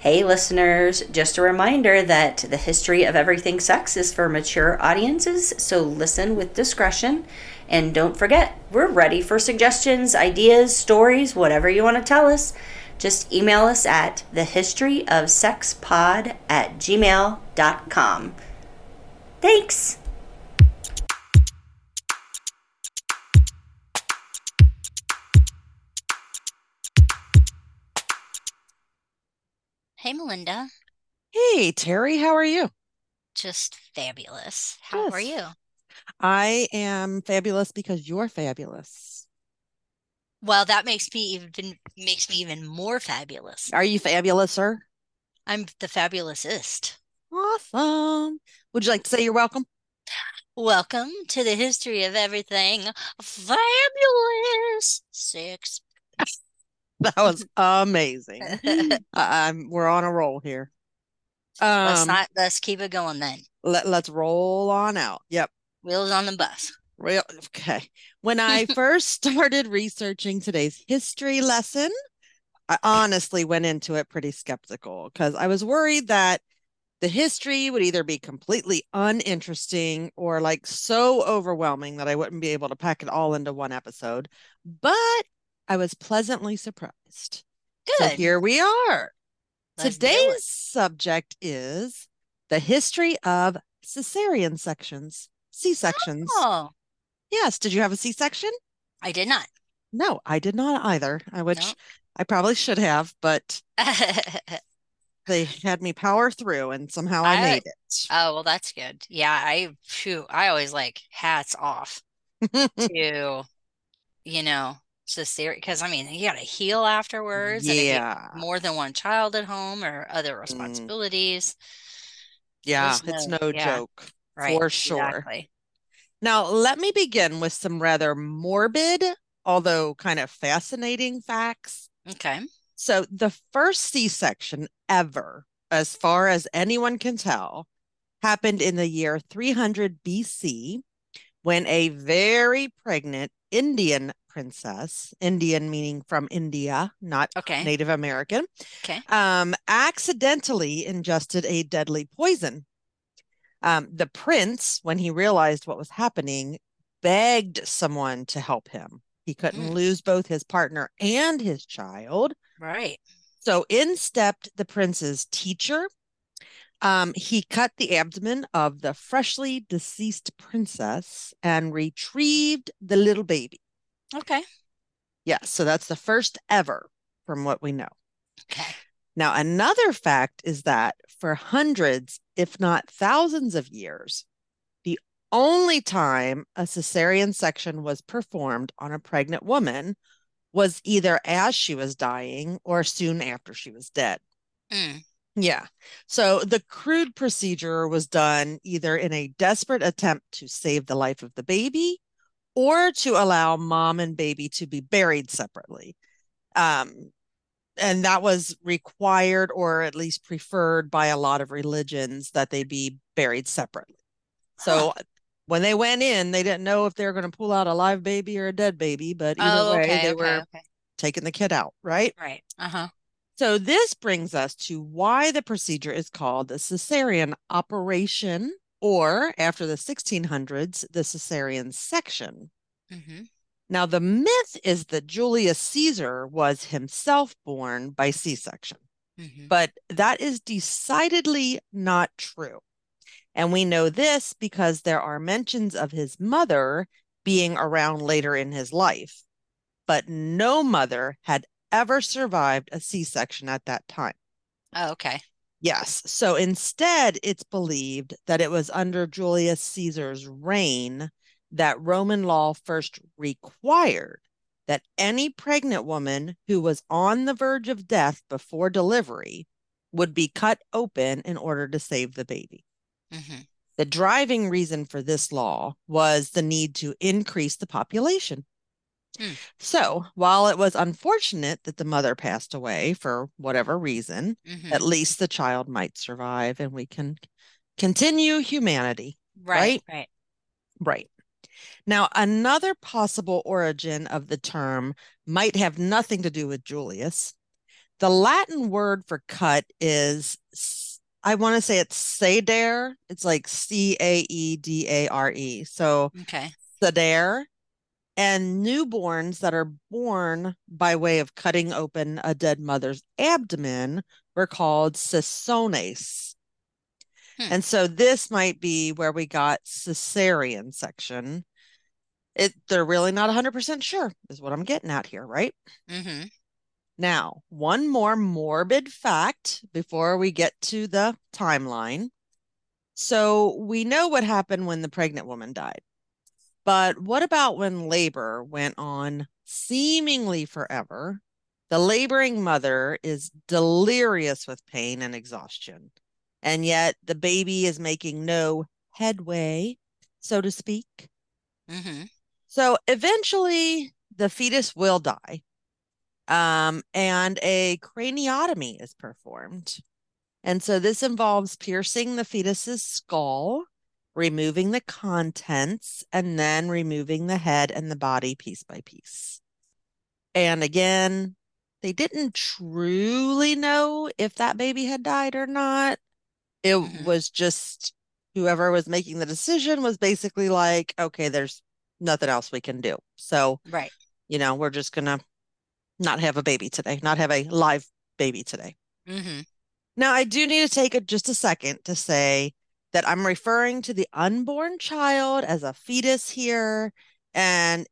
Hey, listeners, just a reminder that the history of everything sex is for mature audiences, so listen with discretion. And don't forget, we're ready for suggestions, ideas, stories, whatever you want to tell us. Just email us at thehistoryofsexpod at gmail.com. Thanks! Hey, Melinda. Hey, Terry, how are you? Just fabulous. How are you? I am fabulous because you're fabulous. Well, that makes me even makes me even more fabulous. Are you fabulous, sir? I'm the fabulousest. Awesome. Would you like to say you're welcome? Welcome to the history of everything fabulous. Six. That was amazing. I'm we're on a roll here. Let's Um, not let's keep it going then. let, let's roll on out. Yep. Wheels on the bus. Real okay. When I first started researching today's history lesson, I honestly went into it pretty skeptical because I was worried that the history would either be completely uninteresting or like so overwhelming that I wouldn't be able to pack it all into one episode. But I was pleasantly surprised. Good. So here we are. Let's Today's subject is the history of cesarean sections, C-sections. Oh, Yes, did you have a C-section? I did not. No, I did not either. I which No. I probably should have, but they had me power through and somehow I I- made it. Oh, well, that's good. Yeah, I phew, I always like hats off to, you know, cesarean because I mean you gotta heal afterwards and you Yeah. more than one child at home or other mm. responsibilities. Yeah, There's it's no- no yeah, joke Right, for sure. exactly. Now, let me begin with some rather morbid, although kind of fascinating facts. Okay. So, the first C-section ever, as far as anyone can tell, happened in the year 300 BC when a very pregnant Indian princess, Indian meaning from India, not Okay. Native American, Okay. um, accidentally ingested a deadly poison. Um, the prince, when he realized what was happening, begged someone to help him. He couldn't Mm. lose both his partner and his child. Right. So in stepped the prince's teacher. Um, he cut the abdomen of the freshly deceased princess and retrieved the little baby. Okay. Yes, so that's the first ever from what we know. Okay. Now, another fact is that for hundreds, if not thousands of years, the only time a cesarean section was performed on a pregnant woman was either as she was dying or soon after she was dead. Mm. Yeah. So the crude procedure was done either in a desperate attempt to save the life of the baby or to allow mom and baby to be buried separately. Um, and that was required or at least preferred by a lot of religions that they be buried separately. So when they went in, they didn't know if they were going to pull out a live baby or a dead baby, but either Oh, way, okay, they okay, were okay. taking the kid out, right? Right. Uh-huh. So this brings us to why the procedure is called the cesarean operation, or after the 1600s, the cesarean section. Mm-hmm. Now, the myth is that Julius Caesar was himself born by C-section, Mm-hmm. but that is decidedly not true. And we know this because there are mentions of his mother being around later in his life, but no mother had ever survived a C-section at that time. Oh, okay. Yes. So instead, it's believed that it was under Julius Caesar's reign that Roman law first required that any pregnant woman who was on the verge of death before delivery would be cut open in order to save the baby. Mm-hmm. The driving reason for this law was the need to increase the population. Hmm. So, while it was unfortunate that the mother passed away for whatever reason, Mm-hmm. at least the child might survive and we can continue humanity. Right, right. Right. Now, another possible origin of the term might have nothing to do with Julius. the Latin word for cut is, I want to say it's sedare. It's like C A E D A R E. So, okay. sedare. And newborns that are born by way of cutting open a dead mother's abdomen were called cesones. Hmm. And so this might be where we got cesarean section. It they're really not 100% sure is what I'm getting at here, right? Mm-hmm. Now, one more morbid fact before we get to the timeline. So we know what happened when the pregnant woman died. But what about when labor went on seemingly forever? The laboring mother is delirious with pain and exhaustion, and yet the baby is making no headway, so to speak. Mm-hmm. So eventually, the fetus will die, um, and a craniotomy is performed. And so this involves piercing the fetus's skull, removing the contents, and then removing the head and the body piece by piece. And again, they didn't truly know if that baby had died or not. It mm-hmm. was just whoever was making the decision was basically like, okay, there's nothing else we can do. So, right. You know, we're just going to not have a baby today, not have a live baby today. Mm-hmm. Now, I do need to take a, just a second to say that I'm referring to the unborn child as a fetus here. And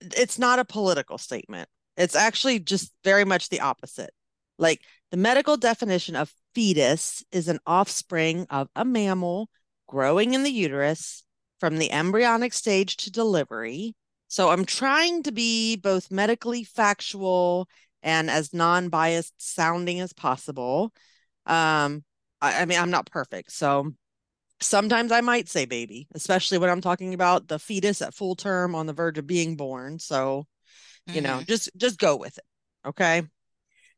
it's not a political statement. It's actually just very much the opposite. Like the medical definition of fetus is an offspring of a mammal growing in the uterus from the embryonic stage to delivery. So I'm trying to be both medically factual and as non biased sounding as possible. Um, I, I mean, I'm not perfect. So sometimes I might say baby, especially when I'm talking about the fetus at full term on the verge of being born. So, you mm-hmm. know, just just go with it. Okay.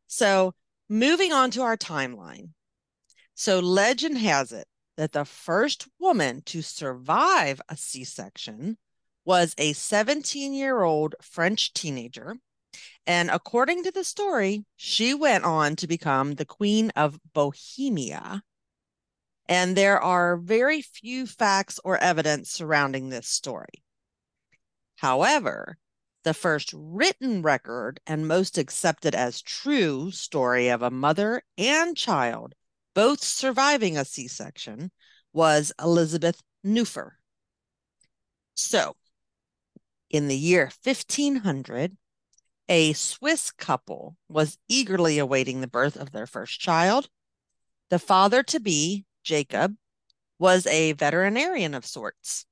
So, moving on to our timeline. So, legend has it that the first woman to survive a C-section was a 17-year-old French teenager. And according to the story, she went on to become the Queen of Bohemia. And there are very few facts or evidence surrounding this story. However, the first written record and most accepted as true story of a mother and child both surviving a C section was Elizabeth Nufer. So, in the year 1500, a Swiss couple was eagerly awaiting the birth of their first child. The father to be, Jacob, was a veterinarian of sorts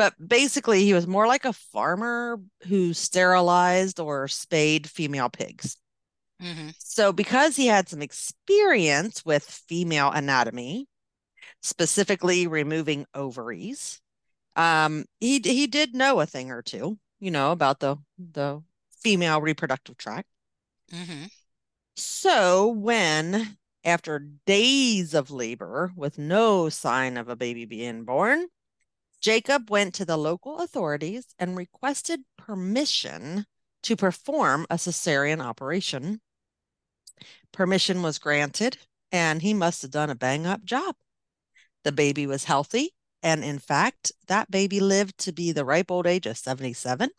but basically he was more like a farmer who sterilized or spayed female pigs. Mm-hmm. So, because he had some experience with female anatomy, specifically removing ovaries, um, he he did know a thing or two, you know, about the the female reproductive tract. Mm-hmm. So, when after days of labor with no sign of a baby being born, Jacob went to the local authorities and requested permission to perform a cesarean operation. Permission was granted, and he must have done a bang up job. The baby was healthy, and in fact, that baby lived to be the ripe old age of 77.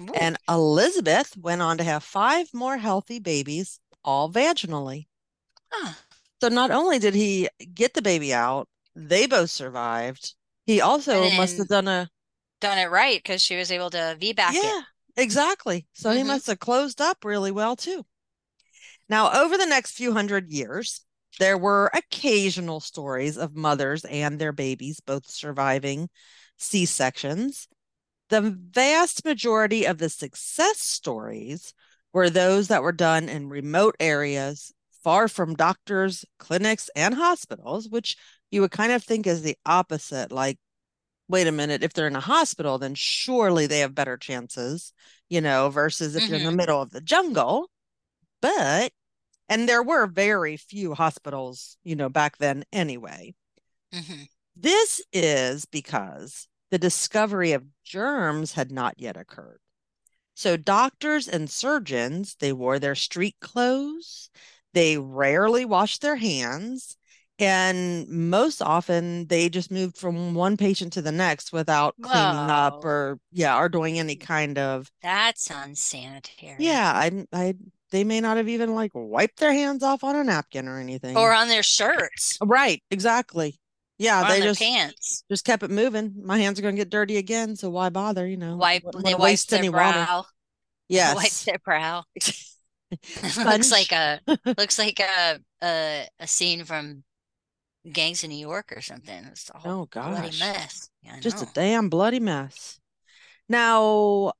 Ooh. And Elizabeth went on to have five more healthy babies, all vaginally. Huh. So not only did he get the baby out, they both survived, he also must have done a done it right because she was able to VBAC yeah, it. Yeah, exactly. So mm-hmm. he must have closed up really well too. Now, over the next few hundred years, there were occasional stories of mothers and their babies both surviving C sections. The vast majority of the success stories were those that were done in remote areas, far from doctors, clinics, and hospitals, which you would kind of think is the opposite. Like, wait a minute, if they're in a hospital, then surely they have better chances, you know, versus if mm-hmm. you're in the mm-hmm. middle of the jungle. But, and there were very few hospitals, you know, back then anyway. Mm-hmm. This is because the discovery of germs had not yet occurred. So doctors and surgeons, they wore their street clothes. They rarely washed their hands. And most often they just moved from one patient to the next without cleaning up or yeah, or doing any kind of That's unsanitary. yeah, I I they may not have even like wiped their hands off on a napkin or anything. Or on their shirts. right, exactly. Yeah, they just pants. just kept it moving. My hands are going to get dirty again, so why bother, you know? Wipe they waste their any water. brow. Wipe Yes. their brow. looks like a looks like a, a a scene from Gangs of New York or something. It's a whole Oh bloody gosh. mess. Yeah, Just a damn bloody mess. Now,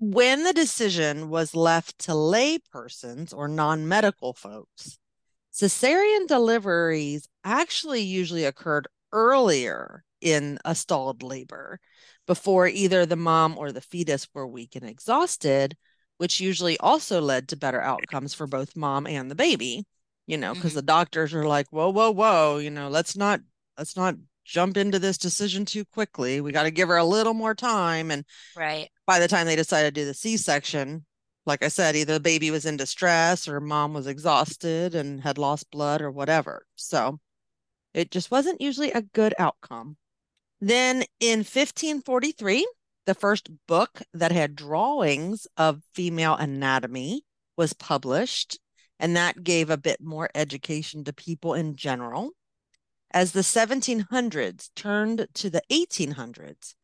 when the decision was left to lay persons or non-medical folks, cesarean deliveries actually usually occurred earlier in a stalled labor before either the mom or the fetus were weak and exhausted, which usually also led to better outcomes for both mom and the baby, you know, because Mhm. the doctors are like, whoa, whoa, whoa, you know, let's not let's not jump into this decision too quickly. We got to give her a little more time. And Right. by the time they decided to do the C-section, like I said, either the baby was in distress or mom was exhausted and had lost blood or whatever. So it just wasn't usually a good outcome. Then in 1543, the first book that had drawings of female anatomy was published, and that gave a bit more education to people in general. As the 1700s turned to the 1800s,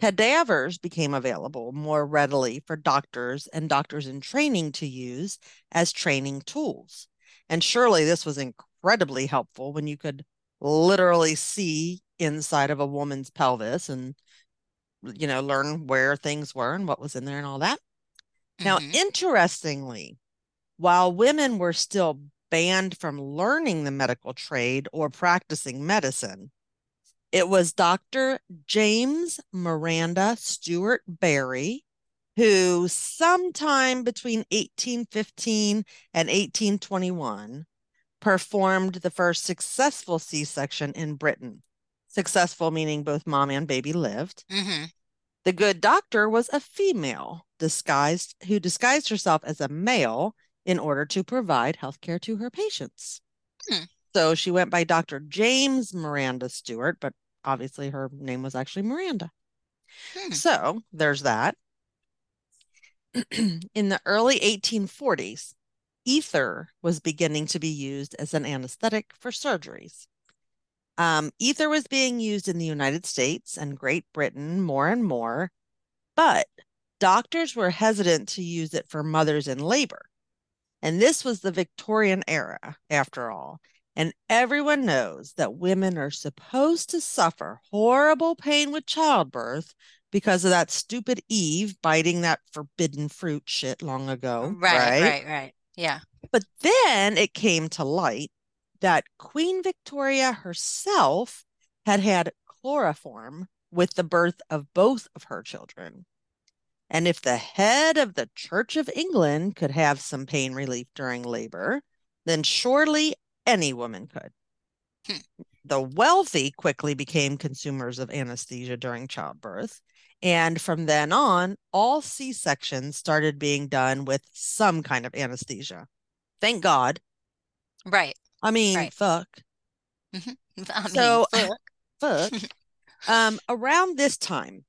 cadavers became available more readily for doctors and doctors in training to use as training tools. And surely this was incredibly helpful when you could literally see inside of a woman's pelvis and you know learn where things were and what was in there and all that. Now, Mhm. interestingly, while women were still banned from learning the medical trade or practicing medicine, it was Dr. James Miranda Stewart Barry who, sometime between 1815 and 1821, performed the first successful C section in Britain. Successful meaning both mom and baby lived. Mhm. The good doctor was a female disguised who disguised herself as a male in order to provide health care to her patients. Hmm. So she went by Dr. James Miranda Stewart, but obviously her name was actually Miranda. Hmm. So there's that. In the early 1840s, ether was beginning to be used as an anesthetic for surgeries. Um, ether was being used in the United States and Great Britain more and more, but doctors were hesitant to use it for mothers in labor. And this was the Victorian era, after all. And everyone knows that women are supposed to suffer horrible pain with childbirth because of that stupid Eve biting that forbidden fruit shit long ago. Right, right, right. Yeah. But then it came to light that Queen Victoria herself had had chloroform with the birth of both of her children. And if the head of the Church of England could have some pain relief during labor, then surely any woman could. Hmm. The wealthy quickly became consumers of anesthesia during childbirth. And from then on, all C sections started being done with some kind of anesthesia. Thank God. Right. I mean, Right. fuck. I mean, So- fuck. Fuck. um, around this time,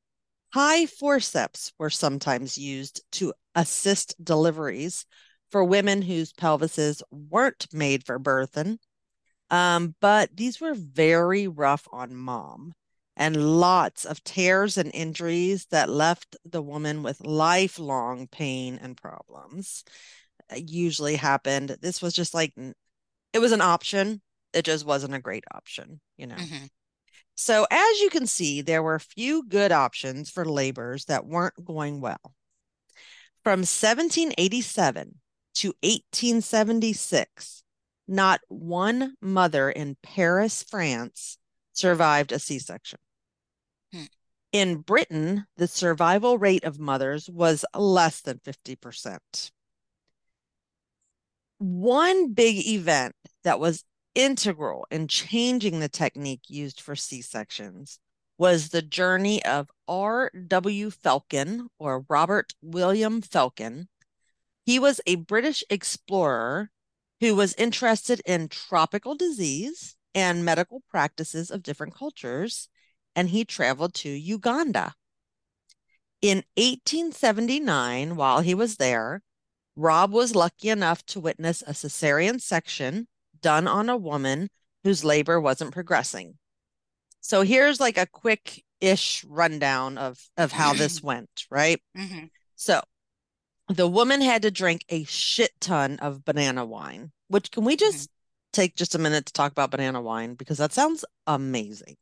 high forceps were sometimes used to assist deliveries for women whose pelvises weren't made for birthing. Um, but these were very rough on mom and lots of tears and injuries that left the woman with lifelong pain and problems. uh, Usually happened. This was just like it was an option. It just wasn't a great option, you know. Mhm. So, as you can see, there were a few good options for labors that weren't going well. From 1787 to 1876, not one mother in Paris, France, survived a C section. Hmm. In Britain, the survival rate of mothers was less than 50%. One big event that was integral in changing the technique used for C sections was the journey of R.W. Felkin or Robert William Felkin. He was a British explorer who was interested in tropical disease and medical practices of different cultures, and he traveled to Uganda. In 1879, while he was there, Rob was lucky enough to witness a cesarean section done on a woman whose labor wasn't progressing. So here's like a quick ish rundown of of how this went, right? Mm-hmm. So the woman had to drink a shit ton of banana wine, which can we just take just a minute to talk about banana wine because that sounds amazing.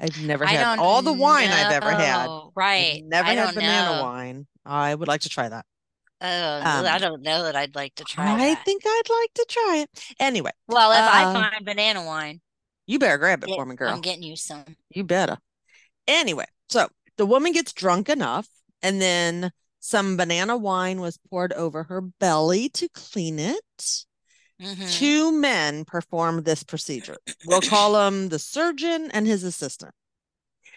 I've never had all the wine I've ever had. know. I've Right. never I had banana know. wine. I would like to try that. Oh, Um, I don't know that I'd like to try I that. think I'd like to try it. Anyway, Well, if I uh, find banana wine, you better grab it get- for me, girl. I'm getting you some. You better. Anyway, so the woman gets drunk enough, and then some banana wine was poured over her belly to clean it. Mhm. Two men performed this procedure. We'll call them the surgeon and his assistant.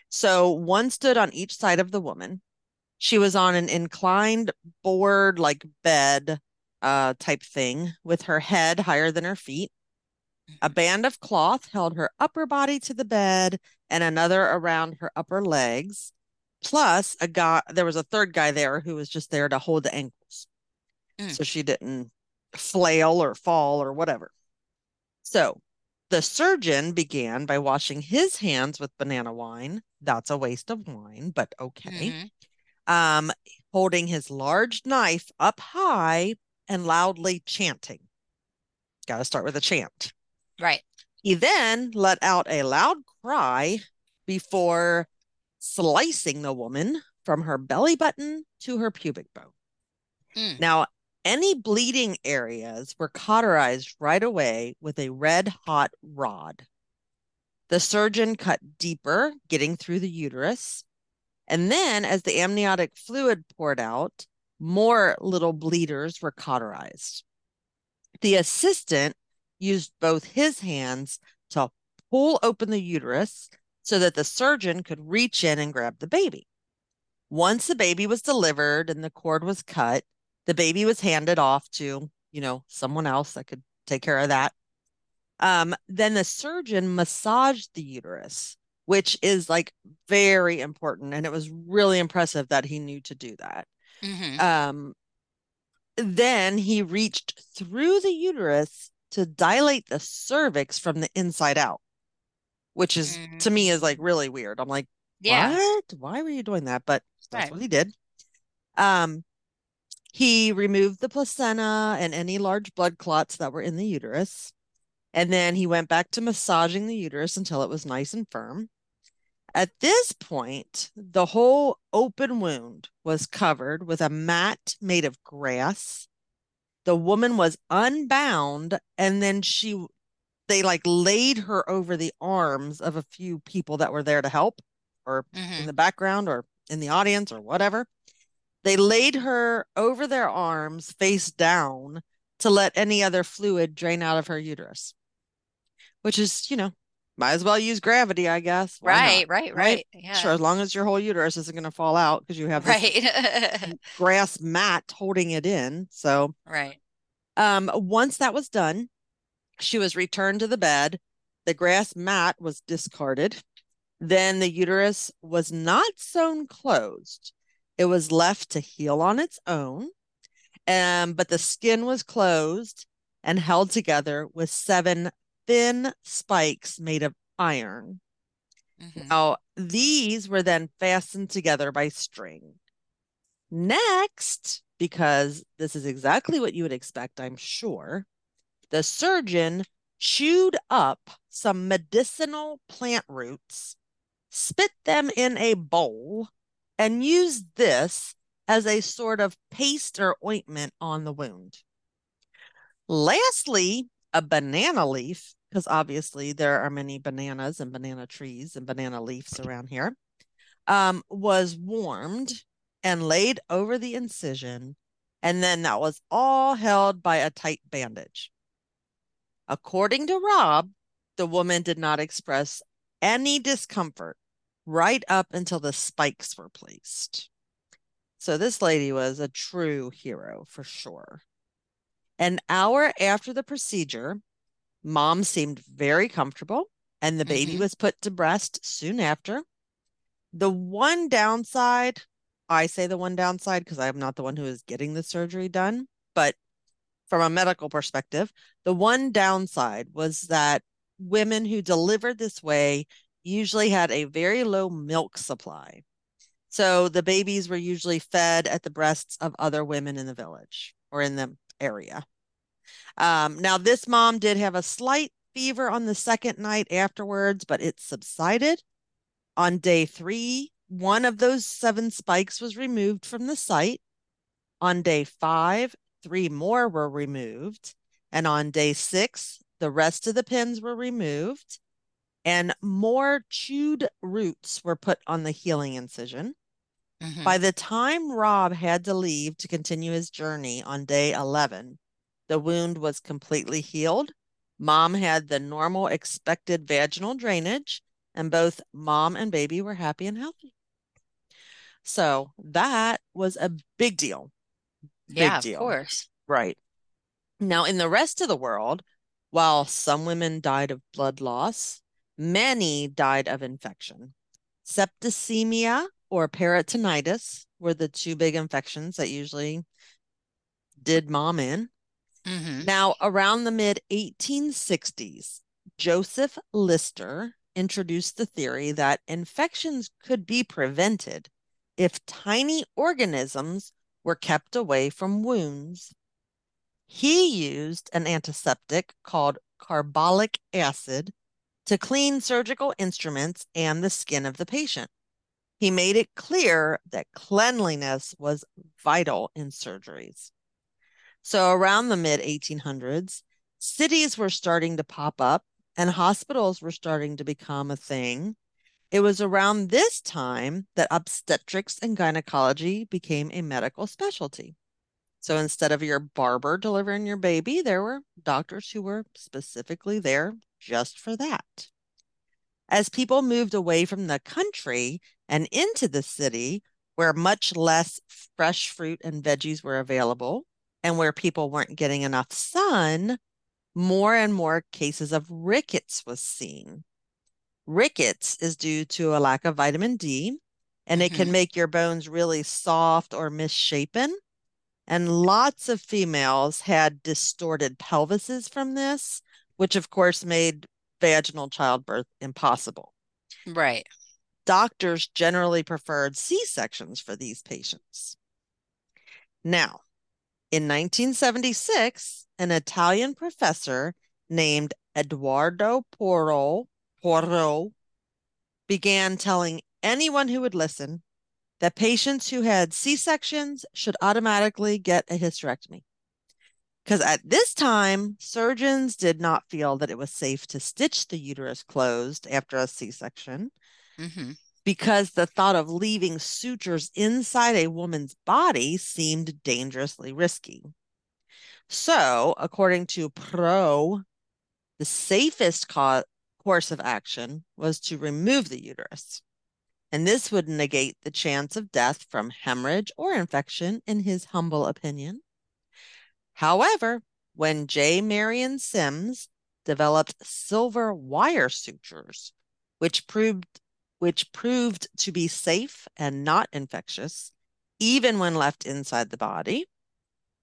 So one stood on each side of the woman. She was on an inclined board like bed uh, type thing with her head higher than her feet. A band of cloth held her upper body to the bed and another around her upper legs. Plus, a guy, there was a third guy there who was just there to hold the ankles. Mm. So she didn't flail or fall or whatever. So the surgeon began by washing his hands with banana wine. That's a waste of wine, but okay. Mhm. Um, holding his large knife up high and loudly chanting. Got to start with a chant. Right. He then let out a loud cry before slicing the woman from her belly button to her pubic bone. Mm. Now, any bleeding areas were cauterized right away with a red hot rod. The surgeon cut deeper, getting through the uterus. And then, as the amniotic fluid poured out, more little bleeders were cauterized. The assistant used both his hands to pull open the uterus so that the surgeon could reach in and grab the baby. Once the baby was delivered and the cord was cut, the baby was handed off to, you know, someone else that could take care of that. Um, then the surgeon massaged the uterus, which is like very important. And it was really impressive that he knew to do that. Mhm. Um, then he reached through the uterus to dilate the cervix from the inside out, which is to me is like really weird. I'm like, Yeah. what? Why were you doing that? But that's Right. what he did. Um, he removed the placenta and any large blood clots that were in the uterus. And then he went back to massaging the uterus until it was nice and firm. At this point, the whole open wound was covered with a mat made of grass. The woman was unbound, and then she, they like laid her over the arms of a few people that were there to help, or in Mhm. the background, or in the audience, or whatever. They laid her over their arms face down to let any other fluid drain out of her uterus, which is, you know, might as well use gravity, I guess. Right, right, right? right. Yeah. Sure, as long as your whole uterus isn't going to fall out because you have Right. grass mat holding it in. So, Right. um, once that was done, she was returned to the bed. The grass mat was discarded. Then the uterus was not sewn closed. It was left to heal on its own. Um, but the skin was closed and held together with seven thin spikes made of iron. Mhm. Now, these were then fastened together by string. Next, because this is exactly what you would expect, I'm sure, the surgeon chewed up some medicinal plant roots, spit them in a bowl, and used this as a sort of paste or ointment on the wound. Lastly, a banana leaf, because obviously there are many bananas and banana trees and banana leaves around here, um, was warmed and laid over the incision. And then that was all held by a tight bandage. According to Rob, the woman did not express any discomfort right up until the spikes were placed. So this lady was a true hero for sure. An hour after the procedure, mom seemed very comfortable and the baby mm-hmm. was put to breast soon after. The one downside, I say the one downside because I'm not the one who is getting the surgery done, but from a medical perspective, the one downside was that women who delivered this way usually had a very low milk supply. So the babies were usually fed at the breasts of other women in the village or in the area. Um, now, this mom did have a slight fever on the second night afterwards, but it subsided. On day three, one of those seven spikes was removed from the site. On day five, three more were removed. And on day six, the rest of the pins were removed and more chewed roots were put on the healing incision. Mm-hmm. By the time Rob had to leave to continue his journey on day 11, the wound was completely healed. Mom had the normal expected vaginal drainage, and both mom and baby were happy and healthy. So that was a big deal. Big yeah, deal. of course. Right. Now, in the rest of the world, while some women died of blood loss, Many died of infection. Septicemia or peritonitis were the two big infections that usually did mom in. Mm-hmm. Now, around the mid 1860s, Joseph Lister introduced the theory that infections could be prevented if tiny organisms were kept away from wounds. He used an antiseptic called carbolic acid to clean surgical instruments and the skin of the patient. He made it clear that cleanliness was vital in surgeries. So, around the mid 1800s, cities were starting to pop up and hospitals were starting to become a thing. It was around this time that obstetrics and gynecology became a medical specialty. So instead of your barber delivering your baby, there were doctors who were specifically there just for that. As people moved away from the country and into the city, where much less fresh fruit and veggies were available, and where people weren't getting enough sun, more and more cases of rickets was seen. Rickets is due to a lack of vitamin D, and it mm-hmm. can make your bones really soft or misshapen. And lots of females had distorted pelvises from this, which of course made vaginal childbirth impossible. Right. Doctors generally preferred C sections for these patients. Now, in 1976, an Italian professor named Edoardo Porro, began telling anyone who would listen that patients who had C sections should automatically get a hysterectomy. Because at this time, surgeons did not feel that it was safe to stitch the uterus closed after a C section mm-hmm. Because the thought of leaving sutures inside a woman's body seemed dangerously risky. So, according to Porro, the safest co- course of action was to remove the uterus. And this would negate the chance of death from hemorrhage or infection, in his humble opinion. However, when J. Marion Sims developed silver wire sutures, which proved which proved to be safe and not infectious, even when left inside the body.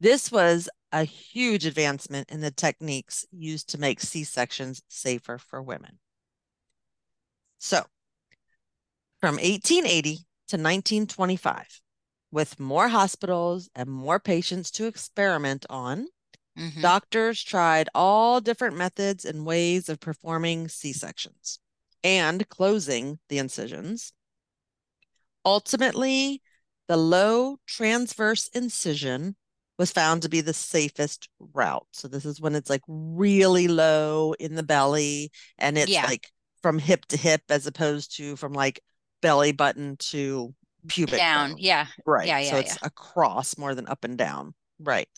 This was a huge advancement in the techniques used to make C sections safer for women. So, from 1880 to 1925, with more hospitals and more patients to experiment on, mm-hmm. doctors tried all different methods and ways of performing C sections and closing the incisions. Ultimately, the low transverse incision was found to be the safest route. So, this is when it's like really low in the belly and it's yeah. like from hip to hip as opposed to from like belly button to pubic down. Bone. Yeah. Right. Yeah, yeah, so it's yeah. across more than up and down. Right.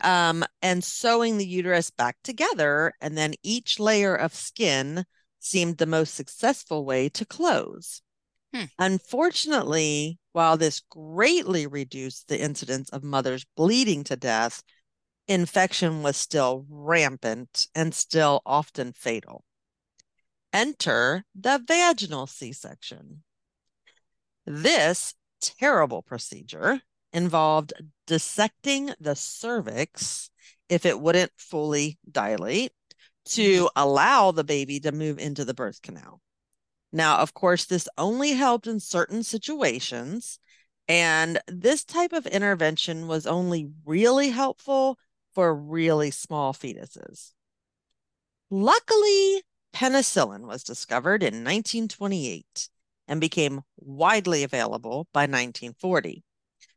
Um, and sewing the uterus back together, and then each layer of skin seemed the most successful way to close. Hmm. Unfortunately, while this greatly reduced the incidence of mothers bleeding to death, infection was still rampant and still often fatal. Enter the vaginal C section. This terrible procedure involved dissecting the cervix if it wouldn't fully dilate to allow the baby to move into the birth canal. Now, of course, this only helped in certain situations, and this type of intervention was only really helpful for really small fetuses. Luckily, penicillin was discovered in 1928 and became widely available by 1940.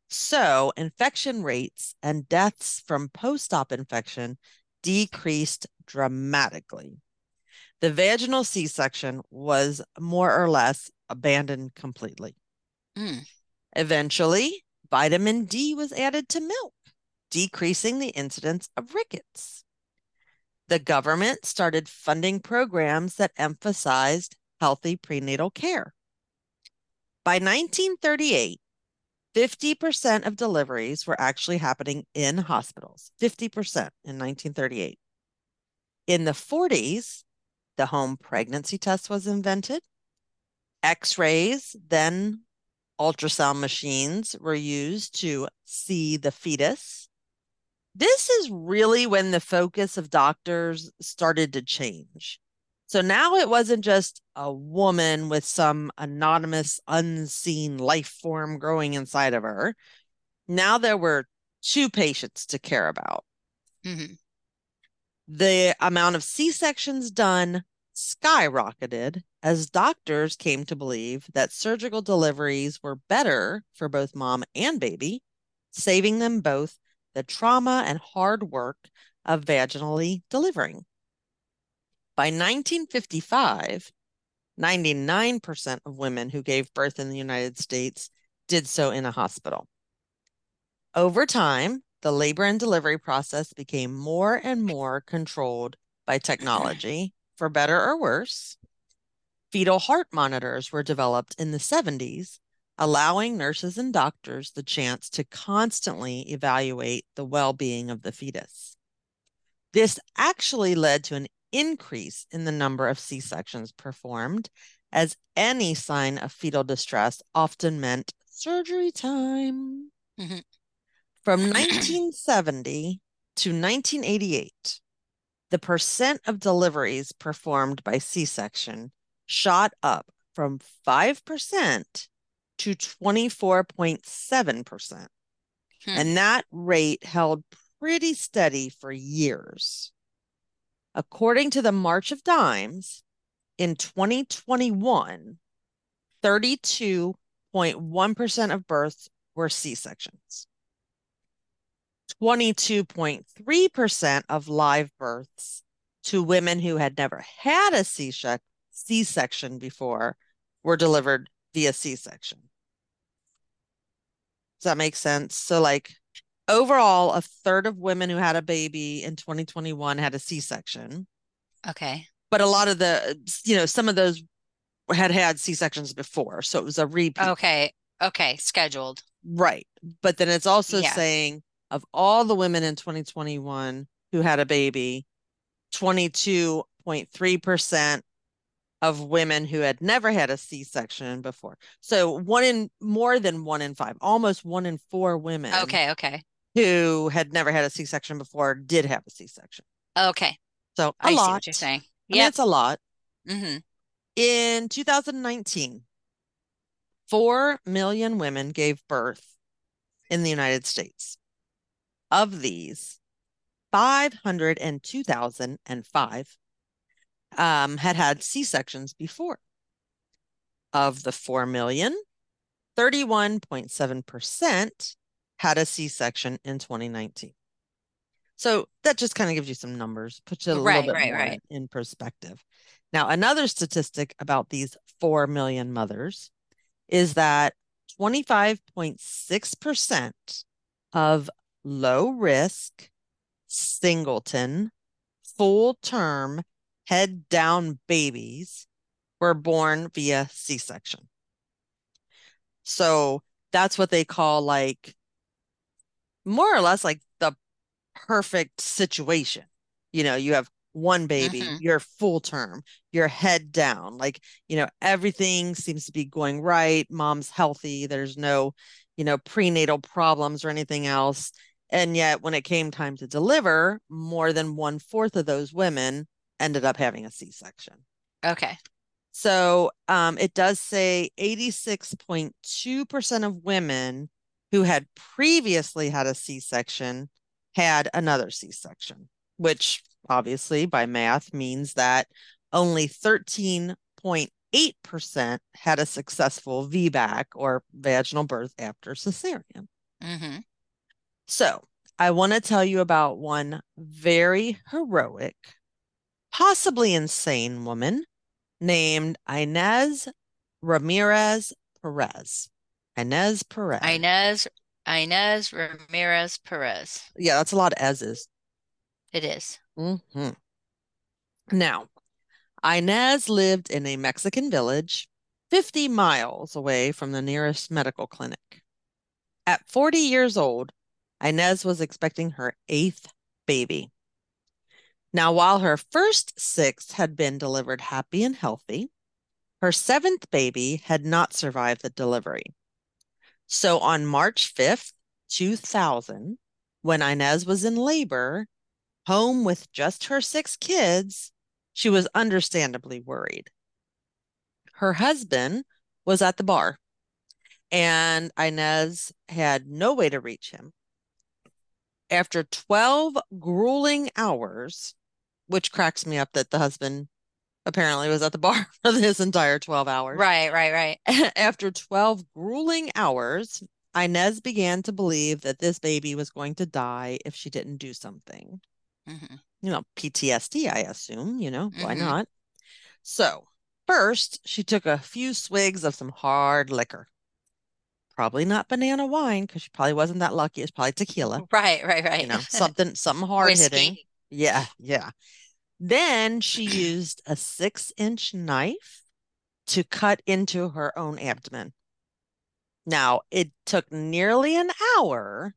So, infection rates and deaths from post op infection decreased dramatically. The vaginal C section was more or less abandoned completely. Mm. Eventually, vitamin D was added to milk, decreasing the incidence of rickets. The government started funding programs that emphasized healthy prenatal care. By 1938, 50% of deliveries were actually happening in hospitals, 50% in 1938. In the 40s, the home pregnancy test was invented. X rays, then ultrasound machines, were used to see the fetus. This is really when the focus of doctors started to change. So now it wasn't just a woman with some anonymous, unseen life form growing inside of her. Now there were two patients to care about. Mm-hmm. The amount of C sections done skyrocketed as doctors came to believe that surgical deliveries were better for both mom and baby, saving them both the trauma and hard work of vaginally delivering. By 1955, 99% of women who gave birth in the United States did so in a hospital. Over time, the labor and delivery process became more and more controlled by technology, for better or worse. Fetal heart monitors were developed in the 70s, allowing nurses and doctors the chance to constantly evaluate the well being of the fetus. This actually led to an increase in the number of C sections performed, as any sign of fetal distress often meant surgery time. Mm-hmm. From 1970 to 1988, the percent of deliveries performed by C section shot up from 5% to 24.7%. Hmm. And that rate held pretty steady for years. According to the March of Dimes, in 2021, 32.1% of births were C sections. 22.3% of live births to women who had never had a C section before were delivered via C section. Does that make sense? So, like, overall, a third of women who had a baby in 2021 had a C section. Okay. But a lot of the, you know, some of those had had C sections before. So it was a repeat. Okay. Okay. Scheduled. Right. But then it's also yeah. saying of all the women in 2021 who had a baby, 22.3% of women who had never had a C-section before. So one in more than one in five, almost one in four women. Okay, okay. Who had never had a C-section before did have a C-section. Okay. So a I lot. see what you're saying. Yeah, it's a lot. Mm-hmm. In 2019, four million women gave birth in the United States. Of these, 502,005 um, had had C sections before. Of the 4 million, 31.7% had a C section in 2019. So that just kind of gives you some numbers, puts it a right, little bit right, more right. in perspective. Now, another statistic about these 4 million mothers is that 25.6% of low risk, singleton, full term, head down babies were born via C section. So that's what they call like more or less like the perfect situation. You know, you have one baby, mm-hmm. you're full term, you're head down, like, you know, everything seems to be going right. Mom's healthy. There's no, you know, prenatal problems or anything else. And yet, when it came time to deliver, more than one fourth of those women ended up having a C section. Okay. So um, it does say 86.2% of women who had previously had a C section had another C section, which obviously by math means that only 13.8% had a successful VBAC or vaginal birth after cesarean. Mm-hmm. So I want to tell you about one very heroic, possibly insane woman named Inez Ramirez Perez. Inez Perez. Inez Inez Ramirez Perez. Yeah, that's a lot of S's. It is. Mm-hmm. Now, Inez lived in a Mexican village 50 miles away from the nearest medical clinic. At 40 years old, Inez was expecting her eighth baby. Now, while her first six had been delivered happy and healthy, her seventh baby had not survived the delivery. So on March 5th, 2000, when Inez was in labor, home with just her six kids, she was understandably worried. Her husband was at the bar, and Inez had no way to reach him. After 12 grueling hours, which cracks me up that the husband apparently was at the bar for this entire 12 hours. Right, right, right. After 12 grueling hours, Inez began to believe that this baby was going to die if she didn't do something. Mm-hmm. You know, PTSD, I assume, you know, mm-hmm. why not? So, first, she took a few swigs of some hard liquor. Probably not banana wine because she probably wasn't that lucky. It's probably tequila. Right, right, right. You know, something something hard hitting. Yeah, yeah. Then she used a six inch knife to cut into her own abdomen. Now, it took nearly an hour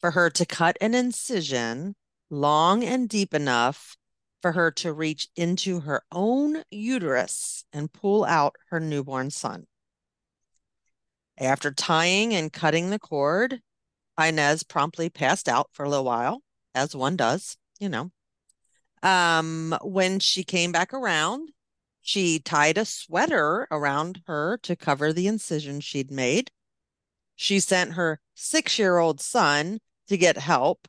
for her to cut an incision long and deep enough for her to reach into her own uterus and pull out her newborn son. After tying and cutting the cord, Inez promptly passed out for a little while, as one does, you know. Um, when she came back around, she tied a sweater around her to cover the incision she'd made. She sent her six year old son to get help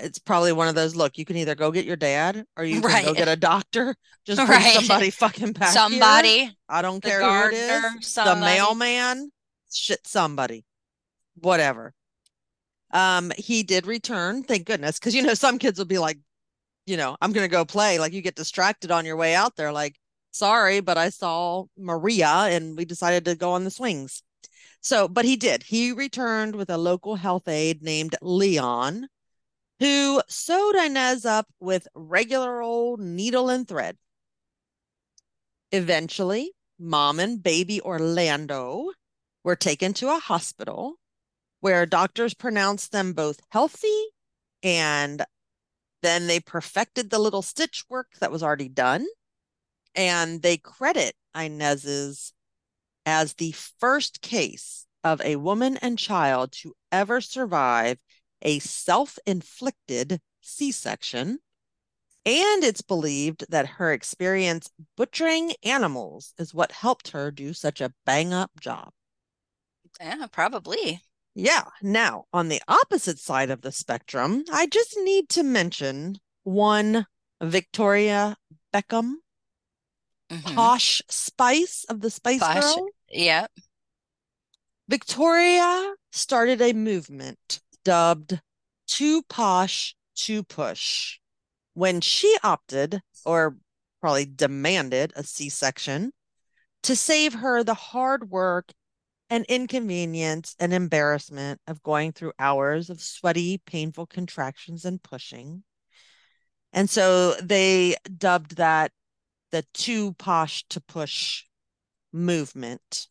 it's probably one of those look you can either go get your dad or you can right. go get a doctor just bring right. somebody fucking back somebody here. i don't care gardener, who it is somebody. the mailman shit somebody whatever um he did return thank goodness because you know some kids will be like you know i'm gonna go play like you get distracted on your way out there like sorry but i saw maria and we decided to go on the swings so but he did he returned with a local health aide named leon who sewed Inez up with regular old needle and thread. Eventually, mom and baby Orlando were taken to a hospital where doctors pronounced them both healthy and then they perfected the little stitch work that was already done. And they credit Inez's as the first case of a woman and child to ever survive a self inflicted C section. And it's believed that her experience butchering animals is what helped her do such a bang up job. Yeah, probably. Yeah. Now, on the opposite side of the spectrum, I just need to mention one Victoria Beckham, mm-hmm. posh spice of the Spice posh. Girl. Yep. Victoria started a movement dubbed Too Posh to Push when she opted, or probably demanded, a C section to save her the hard work and inconvenience and embarrassment of going through hours of sweaty, painful contractions and pushing. And so they dubbed that the too posh to push movement.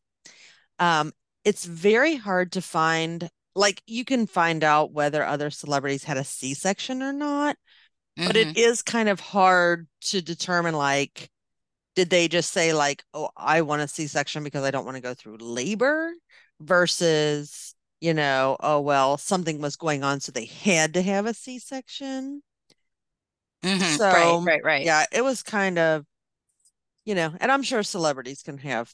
Um, it's very hard to find like you can find out whether other celebrities had a C-section or not, mm-hmm. but it mm-hmm. kind of hard to determine like did they just say like, "Oh, I want a C-section because I don't want to go through labor," versus, you know, "Oh, well, something was going on so they had to have a C-section." Mm-hmm. So, right, right, right. Yeah, it was kind of, you know, and I'm sure celebrities can have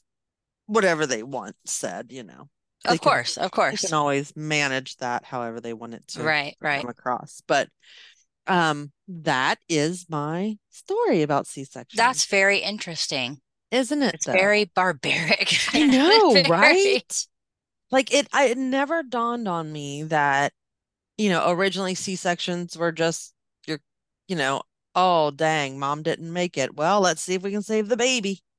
whatever they want said, you know. They of course, can, of course. They can always manage that however they want it to right, right. come across. But um that is my story about C-section. That's very interesting. Isn't it? It's though? very barbaric. I know, very... right? Like it I it never dawned on me that you know, originally C-sections were just your you know, oh dang, mom didn't make it. Well, let's see if we can save the baby.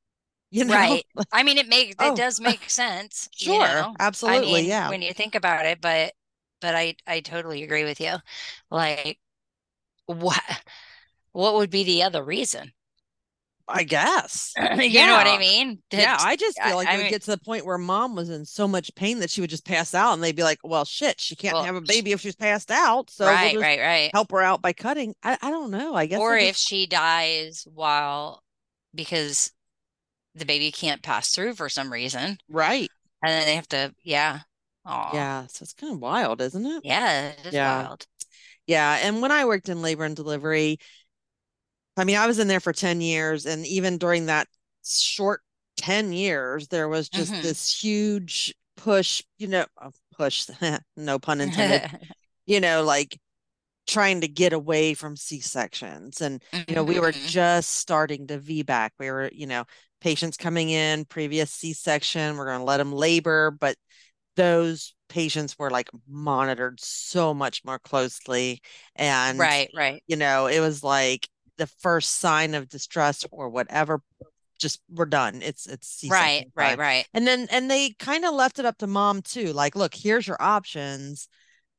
You know? Right. I mean, it makes oh. it does make sense. Sure. You know? Absolutely. I mean, yeah. When you think about it, but but I I totally agree with you. Like, what what would be the other reason? I guess. you yeah. know what I mean? yeah, I just feel like I, it would mean, get to the point where mom was in so much pain that she would just pass out, and they'd be like, "Well, shit, she can't well, have a baby if she's passed out." So right, we'll right, right. Help her out by cutting. I, I don't know. I guess. Or just... if she dies while because the baby can't pass through for some reason. Right. And then they have to, yeah. Aww. Yeah. So it's kind of wild, isn't it? Yeah, it is yeah. wild. Yeah. And when I worked in labor and delivery, I mean, I was in there for 10 years. And even during that short 10 years, there was just mm-hmm. this huge push, you know, uh, push, no pun intended, you know, like trying to get away from C-sections. And, you know, we were mm-hmm. just starting to VBAC. We were, you know, patients coming in previous c-section we're going to let them labor but those patients were like monitored so much more closely and right right you know it was like the first sign of distress or whatever just we're done it's it's right right right and then and they kind of left it up to mom too like look here's your options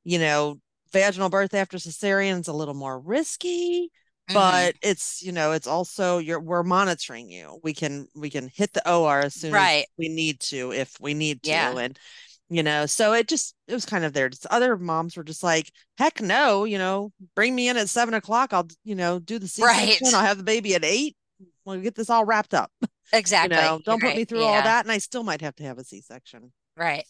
you know vaginal birth after cesarean is a little more risky Mm-hmm. but it's you know it's also you're we're monitoring you we can we can hit the or as soon right. as we need to if we need to yeah. and you know so it just it was kind of there just other moms were just like heck no you know bring me in at seven o'clock i'll you know do the c-section right. i'll have the baby at eight we'll get this all wrapped up exactly you know don't put me through yeah. all that and i still might have to have a c-section right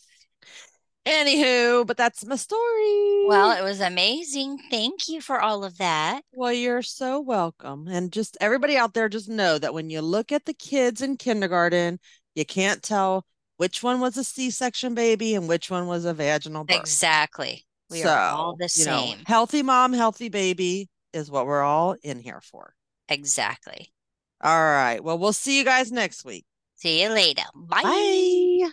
Anywho, but that's my story. Well, it was amazing. Thank you for all of that. Well, you're so welcome. And just everybody out there, just know that when you look at the kids in kindergarten, you can't tell which one was a C section baby and which one was a vaginal birth. Exactly. We so, are all the same. Know, healthy mom, healthy baby is what we're all in here for. Exactly. All right. Well, we'll see you guys next week. See you later. Bye. Bye.